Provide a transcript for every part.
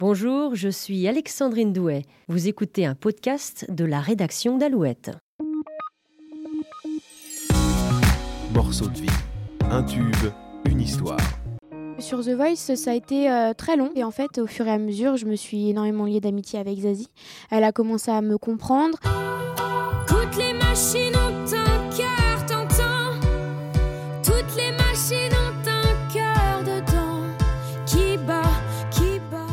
Bonjour, je suis Alexandrine Douet. Vous écoutez un podcast de la rédaction d'Alouette. Morceau de vie, un tube, une histoire. Sur The Voice, ça a été euh, très long et en fait, au fur et à mesure, je me suis énormément liée d'amitié avec Zazie. Elle a commencé à me comprendre. Toutes les machines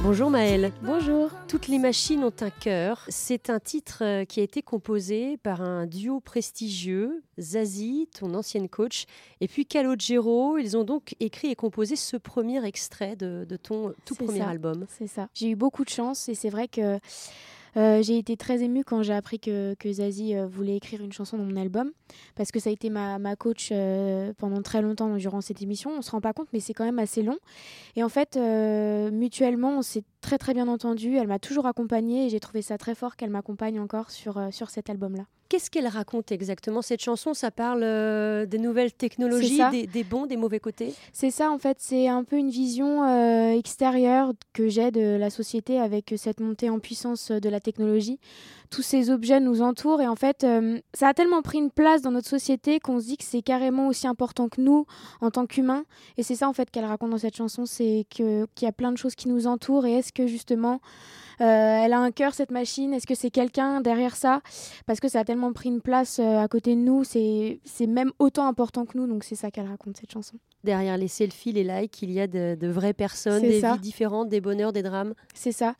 Bonjour Maëlle. Bonjour. Toutes les machines ont un cœur. C'est un titre euh, qui a été composé par un duo prestigieux, Zazie, ton ancienne coach, et puis Calogero. Ils ont donc écrit et composé ce premier extrait de, de ton tout premier ça. album. C'est ça. J'ai eu beaucoup de chance et c'est vrai que euh, j'ai été très émue quand j'ai appris que, que Zazie euh, voulait écrire une chanson dans mon album parce que ça a été ma, ma coach euh, pendant très longtemps durant cette émission. On se rend pas compte, mais c'est quand même assez long. Et en fait, mutuellement, on s'est très très bien entendu. Elle m'a toujours accompagnée et j'ai trouvé ça très fort qu'elle m'accompagne encore sur, sur cet album-là. Qu'est-ce qu'elle raconte exactement? Cette chanson Ça parle euh, des nouvelles technologies, des, des bons, des mauvais côtés? C'est ça, en fait, c'est un peu une vision euh, extérieure que j'ai de la société avec cette montée en puissance de la technologie. Tous ces objets nous entourent et en fait, euh, ça a tellement pris une place dans notre société qu'on se dit que c'est carrément aussi important que nous en tant qu'humains. Et c'est ça, en fait, qu'elle raconte dans cette chanson, c'est qu'il y a plein de choses qui nous entourent. Et est-ce que justement, elle a un cœur, cette machine? Est-ce que c'est quelqu'un derrière ça? Parce que ça a tellement pris une place euh, à côté de nous, c'est même autant important que nous, donc c'est ça qu'elle raconte, cette chanson. Derrière les selfies, les likes, il y a de, de vraies personnes, des ça. vies différentes, des bonheurs, des drames. C'est ça.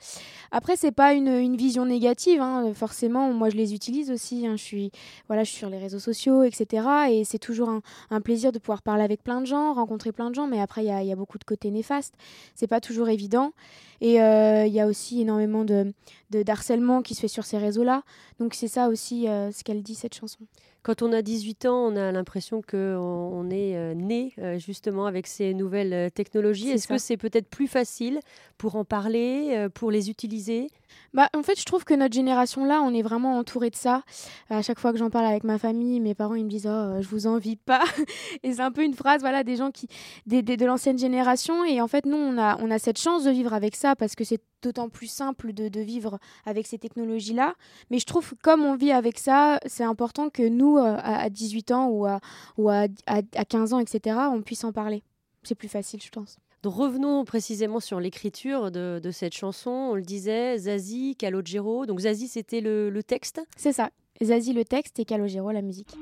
Après, c'est pas une, une vision négative, hein, forcément. Moi, je les utilise aussi. hein. Je suis, voilà, je suis sur les réseaux sociaux, etc. Et c'est toujours un, un plaisir de pouvoir parler avec plein de gens, rencontrer plein de gens. Mais après, il y a, il y a beaucoup de côtés néfastes. C'est pas toujours évident. Et euh, il y a aussi énormément de, de d'harcèlement qui se fait sur ces réseaux-là. Donc c'est ça aussi euh, ce qu'elle dit cette chanson. Quand on a 18 ans, on a l'impression qu'on on est euh, né euh, justement avec ces nouvelles technologies. Est-ce que c'est peut-être plus facile pour en parler, euh, pour les utiliser? Bah, en fait, je trouve que notre génération là, on est vraiment entouré de ça. À chaque fois que j'en parle avec ma famille, mes parents ils me disent "Oh, je vous envie pas." et c'est un peu une phrase voilà des gens qui des, des- de l'ancienne génération et en fait nous on a on a cette chance de vivre avec ça parce que c'est d'autant plus simple de, vivre avec ces technologies là. Mais je trouve que comme on vit avec ça, c'est important que nous euh, à, à 18 ans ou à ou à, à, à 15 ans etc. on puisse en parler. C'est plus facile, je pense. Donc, Revenons précisément sur l'écriture de, de cette chanson. On le disait, Zazie, Calogero. Donc Zazie, c'était le, le texte? C'est ça. Zazie le texte et Calogero la musique.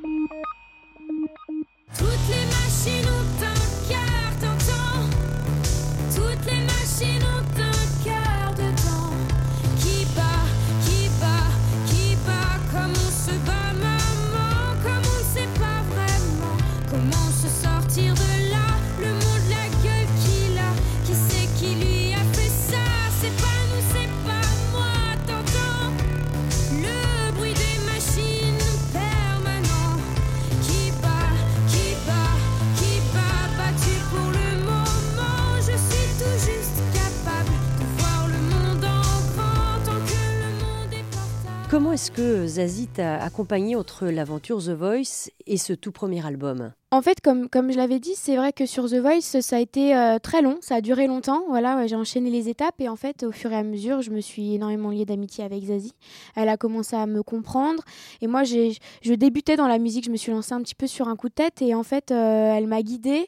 Comment est-ce que Zazie t'a accompagné entre l'aventure The Voice et ce tout premier album? En fait, comme, comme je l'avais dit, c'est vrai que sur The Voice, ça a été euh, très long, ça a duré longtemps. Voilà, j'ai enchaîné les étapes et en fait, au fur et à mesure, je me suis énormément liée d'amitié avec Zazie. Elle a commencé à me comprendre et moi, je débutais dans la musique, je me suis lancée un petit peu sur un coup de tête et en fait, euh, elle m'a guidée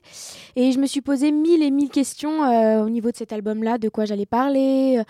et je me suis posé mille et mille questions euh, au niveau de cet album-là, de quoi j'allais parler,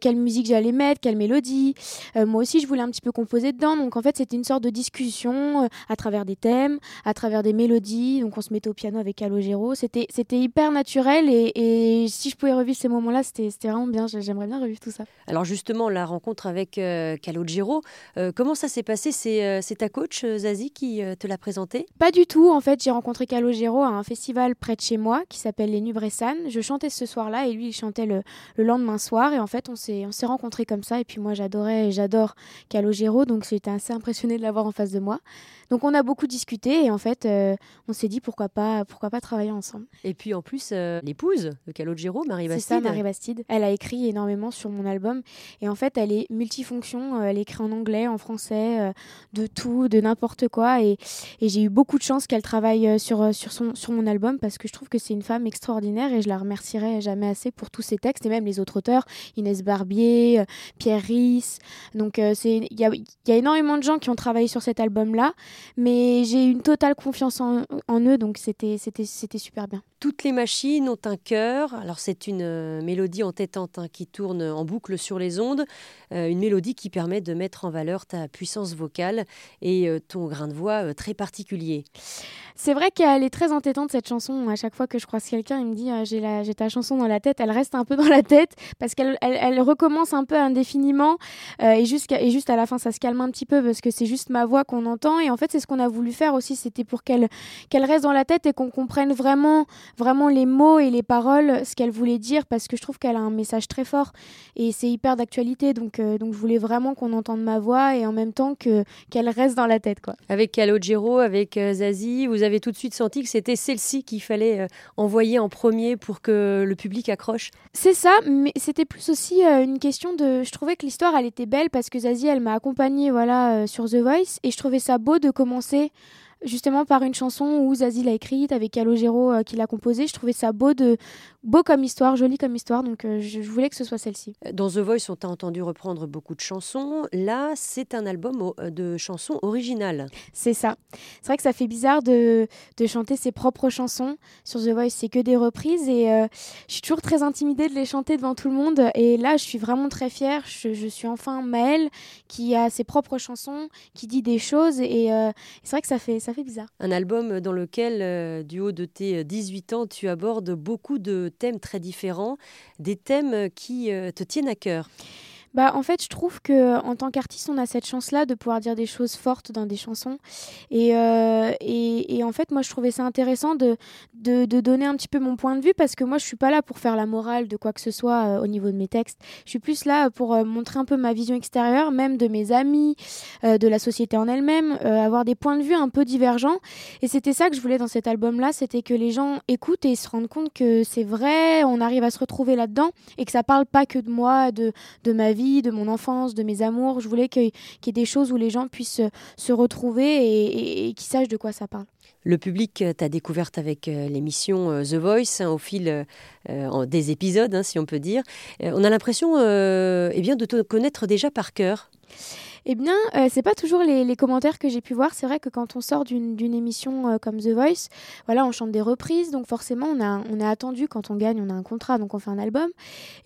quelle musique j'allais mettre, quelle mélodie. Moi aussi, je voulais un petit peu composer dedans, donc en fait, c'était une sorte de discussion à travers des thèmes, à travers des mélodies. Donc on se mettait au piano avec Calogero. C'était c'était hyper naturel et, et si je pouvais revivre ces moments-là, c'était c'était vraiment bien. J'aimerais bien revivre tout ça. Alors justement, la rencontre avec euh, Calogero, euh, comment ça s'est passé? C'est euh, c'est ta coach euh, Zazie qui te l'a présenté? Pas du tout. En fait, j'ai rencontré Calogero à un festival près de chez moi qui s'appelle les Nubressan. Je chantais ce soir-là et lui, il chantait le, le lendemain soir. Et en fait, on s'est on s'est rencontrés comme ça. Et puis moi, j'adorais et j'adore Calogero, donc j'étais assez impressionnée de l'avoir en face de moi. Donc on a beaucoup discuté et en fait, euh, on s'est dit pourquoi pas, pourquoi pas travailler ensemble. Et puis en plus, euh, l'épouse de Calogero, Marie C'est Bastide. ça, Marie Bastide. Elle a écrit énormément sur mon album. Et en fait, elle est multifonction. Euh, Elle écrit en anglais, en français, de tout, de n'importe quoi. Et, et j'ai eu beaucoup de chance qu'elle travaille sur, sur, son, sur mon album parce que je trouve que c'est une femme extraordinaire et je la remercierai jamais assez pour tous ses textes et même les autres auteurs, Inès Barbier, Pierre Risse. Donc, c'est- il y a, il y a énormément de gens qui ont travaillé sur cet album-là. Mais j'ai une totale confiance en, eux. Donc, c'était super bien. Toutes les machines ont un cœur. Alors c'est une euh, mélodie entêtante hein, qui tourne en boucle sur les ondes, Euh, une mélodie qui permet de mettre en valeur ta puissance vocale et euh, ton grain de voix très particulier. C'est vrai qu'elle est très entêtante cette chanson. À chaque fois que je croise quelqu'un, il me dit j'ai ta chanson dans la tête. Elle reste un peu dans la tête parce qu'elle elle, elle recommence un peu indéfiniment et juste à la fin ça se calme un petit peu parce que c'est juste ma voix qu'on entend et en fait c'est ce qu'on a voulu faire aussi. C'était pour qu'elle qu'elle reste dans la tête et qu'on comprenne vraiment vraiment les mots et les paroles, ce qu'elle voulait dire parce que je trouve qu'elle a un message très fort et c'est hyper d'actualité. Donc euh, donc je voulais vraiment qu'on entende ma voix et en même temps que qu'elle reste dans la tête quoi. Avec Calogero, avec euh, Zazie, vous avez tout de suite senti que c'était celle-ci qu'il fallait euh, envoyer en premier pour que le public accroche. C'est ça, mais c'était plus aussi une question de. Je trouvais que l'histoire, elle était belle parce que Zazie, elle m'a accompagnée voilà, sur The Voice et je trouvais ça beau de commencer justement par une chanson où Zazie l'a écrite avec Calogero euh, qui l'a composée. Je trouvais ça beau, de... beau comme histoire, joli comme histoire, donc euh, je, voulais que ce soit celle-ci. Dans The Voice, on t'a entendu reprendre beaucoup de chansons. Là, c'est un album au- de chansons originales. C'est ça. C'est vrai que ça fait bizarre de, de chanter ses propres chansons. Sur The Voice, c'est que des reprises et euh, je suis toujours très intimidée de les chanter devant tout le monde. Et là, je suis vraiment très fière. Je, je suis enfin Maëlle qui a ses propres chansons, qui dit des choses et euh, c'est vrai que ça fait, ça Un album dans lequel, euh, du haut de tes 18 ans, tu abordes beaucoup de thèmes très différents, des thèmes qui euh, te tiennent à cœur. Bah, en fait, je trouve que en tant qu'artiste, on a cette chance-là de pouvoir dire des choses fortes dans des chansons. Et, euh, et, en fait, moi, je trouvais ça intéressant de, de, donner un petit peu mon point de vue parce que moi, je suis pas là pour faire la morale de quoi que ce soit euh, au niveau de mes textes. Je suis plus là pour euh, montrer un peu ma vision extérieure, même de mes amis, euh, de la société en elle-même, euh, avoir des points de vue un peu divergents. Et c'était ça que je voulais dans cet album-là, c'était que les gens écoutent et se rendent compte que c'est vrai, on arrive à se retrouver là-dedans et que ça parle pas que de moi, de de ma vie, de mon enfance, de mes amours. Je voulais qu'il y ait des choses où les gens puissent se, se retrouver et, qu'ils sachent de quoi ça parle. Le public euh, t'a découverte avec euh, l'émission euh, The Voice hein, au fil euh, euh, des épisodes, hein, si on peut dire. Euh, on a l'impression euh, eh bien, de te connaître déjà par cœur. Eh bien, euh, c'est pas toujours les, commentaires que j'ai pu voir. C'est vrai que quand on sort d'une émission euh, comme The Voice, voilà, on chante des reprises, donc forcément, on, a, on est attendu quand on gagne, on a un contrat, donc on fait un album.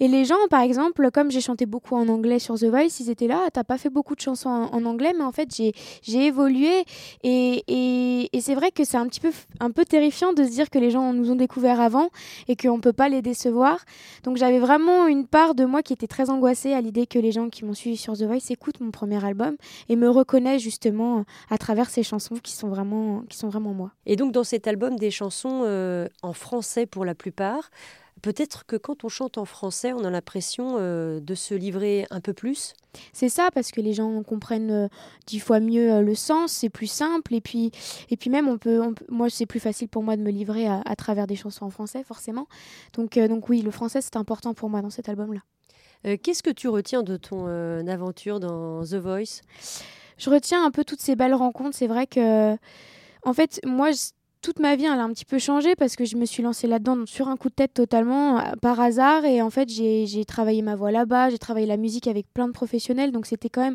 Et les gens, par exemple, comme j'ai chanté beaucoup en anglais sur The Voice, ils étaient là, Ah, t'as pas fait beaucoup de chansons en, anglais, mais en fait, j'ai évolué. Et, et, et c'est vrai que c'est un petit peu, un peu terrifiant de se dire que les gens nous ont découvert avant et qu'on peut pas les décevoir. Donc j'avais vraiment une part de moi qui était très angoissée à l'idée que les gens qui m'ont suivi sur The Voice écoutent mon premier album et me reconnaissent justement à travers ces chansons qui sont vraiment, qui sont vraiment moi. Et donc dans cet album, des chansons euh, en français pour la plupart. Peut-être que quand on chante en français, on a l'impression euh, de se livrer un peu plus? C'est ça parce que les gens comprennent euh, dix fois mieux euh, le sens, c'est plus simple et puis et puis même on peut, on peut- moi c'est plus facile pour moi de me livrer à, à travers des chansons en français forcément. Donc euh, donc oui, le français c'est important pour moi dans cet album là. Euh, Qu'est-ce que tu retiens de ton euh, aventure dans The Voice? Je retiens un peu toutes ces belles rencontres. C'est vrai que, en fait, moi, toute ma vie, elle a un petit peu changé parce que je me suis lancée là-dedans sur un coup de tête totalement euh, par hasard. Et en fait, j'ai travaillé ma voix là-bas, j'ai travaillé la musique avec plein de professionnels. Donc, c'était quand même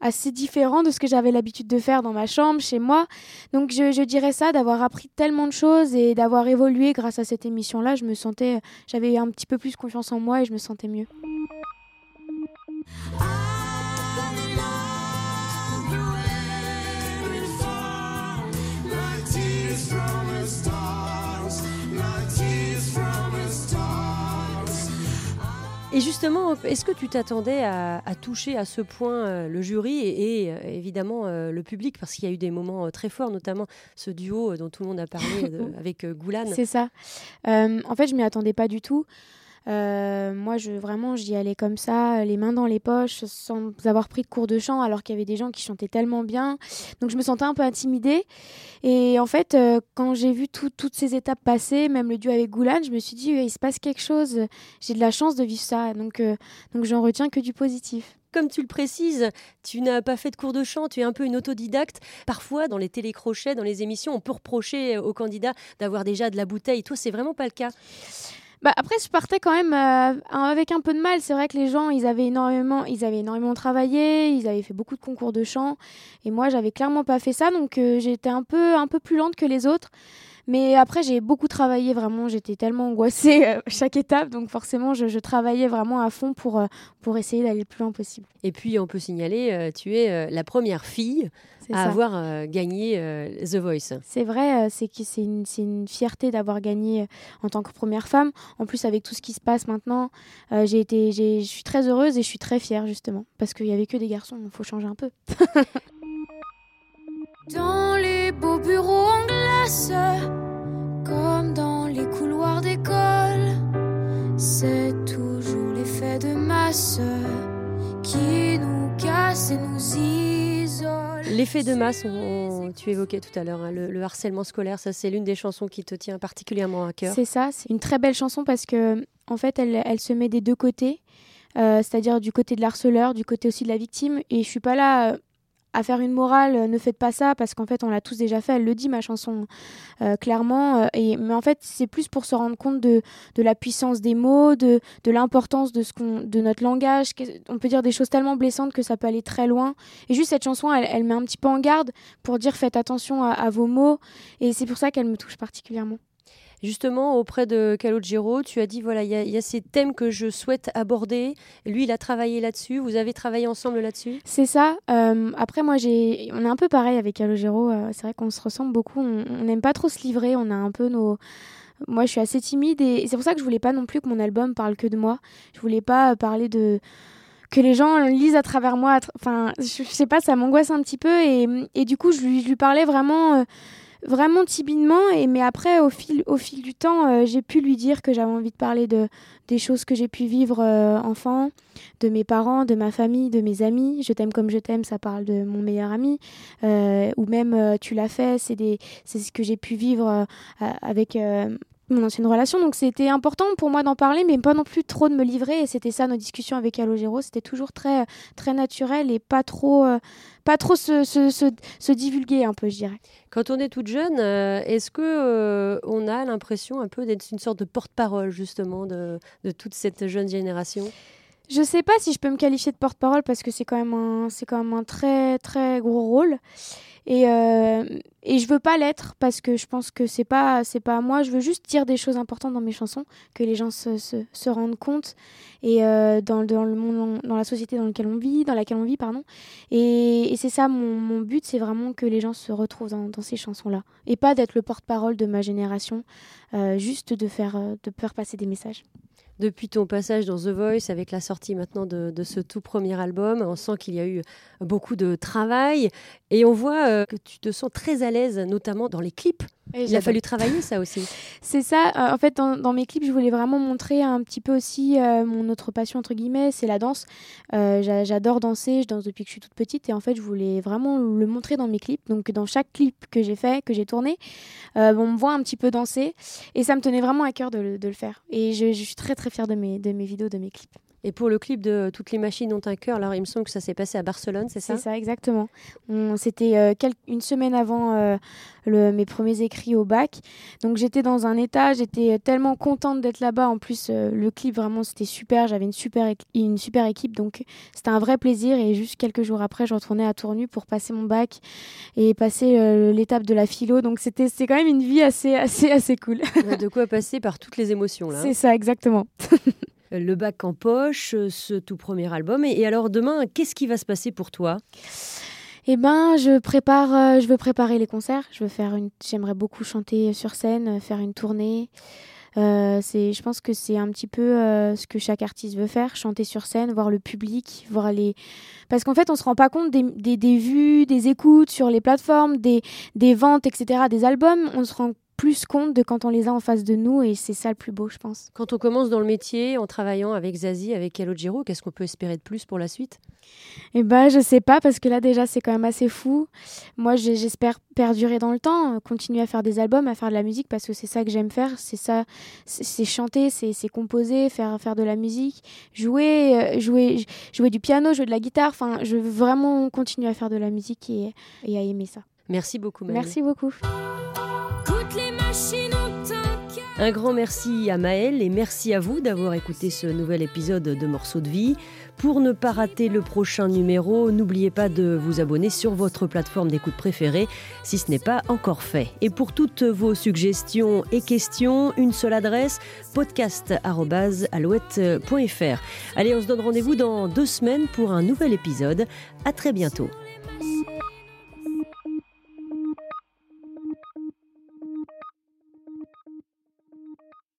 assez différent de ce que j'avais l'habitude de faire dans ma chambre, chez moi. Donc, je, je dirais ça, d'avoir appris tellement de choses et d'avoir évolué grâce à cette émission-là. Je me sentais, j'avais un petit peu plus confiance en moi et je me sentais mieux. Et justement, est-ce que tu t'attendais à, à toucher à ce point euh, le jury et, et, euh, évidemment euh, le public? Parce qu'il y a eu des moments très forts, notamment ce duo dont tout le monde a parlé de- avec Goulane. C'est ça. Euh, en fait, je m'y attendais pas du tout. Euh, moi, je, vraiment, j'y allais comme ça, les mains dans les poches, sans avoir pris de cours de chant, alors qu'il y avait des gens qui chantaient tellement bien. Donc, je me sentais un peu intimidée. Et en fait, euh, quand j'ai vu tout- toutes ces étapes passer, même le duo avec Goulan, je me suis dit, il se passe quelque chose. J'ai de la chance de vivre ça. Donc, euh, donc j'en retiens que du positif. Comme tu le précises, tu n'as pas fait de cours de chant, tu es un peu une autodidacte. Parfois, dans les télécrochets, dans les émissions, on peut reprocher aux candidats d'avoir déjà de la bouteille. Toi, c'est vraiment pas le cas. Bah, après, je partais quand même euh, avec un peu de mal. C'est vrai que les gens, ils avaient énormément, ils avaient énormément travaillé, ils avaient fait beaucoup de concours de chant, et moi, j'avais clairement pas fait ça, donc euh, j'étais un peu, un peu plus lente que les autres. Mais après, j'ai beaucoup travaillé, vraiment. J'étais tellement angoissée euh, chaque étape, donc forcément, je, je travaillais vraiment à fond pour, euh, pour essayer d'aller le plus loin possible. Et puis, on peut signaler, euh, tu es euh, la première fille à ça. avoir euh, gagné euh, The Voice. C'est vrai, euh, c'est une, c'est une fierté d'avoir gagné euh, en tant que première femme. En plus, avec tout ce qui se passe maintenant, euh, j'ai été, j'ai- je suis très heureuse et je suis très fière justement parce qu'il y avait que des garçons. Il faut changer un peu. Dans les beaux L'effet de masse, tu évoquais tout à l'heure, hein, le, le harcèlement scolaire, ça c'est l'une des chansons qui te tient particulièrement à cœur. C'est ça, c'est une très belle chanson parce que en fait, elle, elle se met des deux côtés, euh, c'est-à-dire du côté de l'harceleur, du côté aussi de la victime. Et je suis pas là euh, à faire une morale, euh, ne faites pas ça, parce qu'en fait, on l'a tous déjà fait. Elle le dit ma chanson euh, clairement. euh, et mais en fait, c'est plus pour se rendre compte de, de la puissance des mots, de, de l'importance de ce qu'on, de notre langage. On peut dire des choses tellement blessantes que ça peut aller très loin. Et juste cette chanson, elle, elle met un petit peu en garde pour dire faites attention à, à vos mots. Et c'est pour ça qu'elle me touche particulièrement. Justement, auprès de Calogero, tu as dit voilà, il y, a- ces thèmes que je souhaite aborder. Lui, il a travaillé là-dessus. Vous avez travaillé ensemble là-dessus? C'est ça. Euh, après, moi, j'ai, on est un peu pareil avec Calogero. euh, c'est vrai qu'on se ressemble beaucoup. On n'aime pas trop se livrer. On a un peu nos. Moi, je suis assez timide et, c'est pour ça que je voulais pas non plus que mon album parle que de moi. Je voulais pas euh, parler de que les gens lisent à travers moi. Enfin, je, sais pas, ça m'angoisse un petit peu et, et du coup, je lui, parlais vraiment. Vraiment timidement et mais après au fil au fil du temps euh, j'ai pu lui dire que j'avais envie de parler de des choses que j'ai pu vivre euh, enfant de mes parents, de ma famille, de mes amis. Je t'aime comme je t'aime, ça parle de mon meilleur ami. Euh, ou même tu l'as fait, c'est des, c'est ce que j'ai pu vivre avec mon ancienne relation. Donc c'était important pour moi d'en parler, mais pas non plus trop de me livrer. Et c'était ça nos discussions avec Calogero. C'était toujours très, très naturel et pas trop, euh, pas trop se, se, se, divulguer un peu, je dirais. Quand on est toute jeune, euh, est-ce que euh, on a l'impression un peu d'être une sorte de porte-parole justement de, de toute cette jeune génération? Je sais pas si je peux me qualifier de porte-parole parce que c'est quand même un, c'est quand même un très très gros rôle. Et, euh, et je veux pas l'être parce que je pense que c'est pas c'est pas à moi. Je veux juste dire des choses importantes dans mes chansons, que les gens se, se, rendent compte et euh, dans, dans le monde, dans la société dans laquelle on vit, dans laquelle on vit, pardon. Et, et c'est ça mon, mon but, c'est vraiment que les gens se retrouvent dans, ces chansons-là et pas d'être le porte-parole de ma génération, euh, juste de faire euh, de faire passer des messages. Depuis ton passage dans The Voice, avec la sortie maintenant de, ce tout premier album, on sent qu'il y a eu beaucoup de travail et on voit euh, que tu te sens très à l'aise, notamment dans les clips. Il a fallu travailler ça aussi. C'est ça. euh, en fait, dans, dans mes clips, je voulais vraiment montrer un petit peu aussi euh, mon autre passion, entre guillemets, c'est la danse. Euh, j'a- J'adore danser, je danse depuis que je suis toute petite. Et en fait, je voulais vraiment le montrer dans mes clips. Donc, dans chaque clip que j'ai fait, que j'ai tourné, on me voit un petit peu danser. Et ça me tenait vraiment à cœur de, le- de le faire. Et je, je suis très, très fière de mes, de mes vidéos, de mes clips. Et pour le clip de Toutes les machines ont un cœur, alors il me semble que ça s'est passé à Barcelone, c'est ça C'est ça, exactement. C'était euh, une semaine avant euh, le- mes premiers écrits au bac. Donc j'étais dans un état, j'étais tellement contente d'être là-bas. En plus, euh, le clip, vraiment, c'était super. J'avais une super, une super équipe, donc c'était un vrai plaisir. Et juste quelques jours après, je retournais à Tournu pour passer mon bac et passer euh, l'étape de la philo. Donc c'était c'était quand même une vie assez, assez, assez cool. De quoi passer par toutes les émotions là. hein. C'est ça, exactement. Le bac en poche, euh, ce tout premier album. Et, alors demain, qu'est-ce qui va se passer pour toi? Eh ben, je prépare, euh, je veux préparer les concerts. Je veux faire une, j'aimerais beaucoup chanter sur scène, euh, faire une tournée. C'est, je pense que c'est un petit peu ce que chaque artiste veut faire, chanter sur scène, voir le public, voir les. Parce qu'en fait, on se rend pas compte des, des, des vues, des écoutes sur les plateformes, des, des ventes, etc., des albums. On se rend plus compte de quand on les a en face de nous et c'est ça le plus beau, je pense. Quand on commence dans le métier en travaillant avec Zazie, avec Calogero, qu'est-ce qu'on peut espérer de plus pour la suite? Eh ben, je sais pas parce que là déjà c'est quand même assez fou. Moi, j'espère perdurer dans le temps, euh, continuer à faire des albums, à faire de la musique parce que c'est ça que j'aime faire. C'est ça, c'est chanter, c'est composer, faire faire de la musique, jouer, euh, jouer, jouer du piano, jouer de la guitare. Enfin, je veux vraiment continuer à faire de la musique et, et à aimer ça. Merci beaucoup. Merci beaucoup. Un grand merci à Maëlle et merci à vous d'avoir écouté ce nouvel épisode de Morceaux de vie. Pour ne pas rater le prochain numéro, n'oubliez pas de vous abonner sur votre plateforme d'écoute préférée si ce n'est pas encore fait. Et pour toutes vos suggestions et questions, une seule adresse podcast@alouette.fr. Allez, on se donne rendez-vous dans deux semaines pour un nouvel épisode. À très bientôt.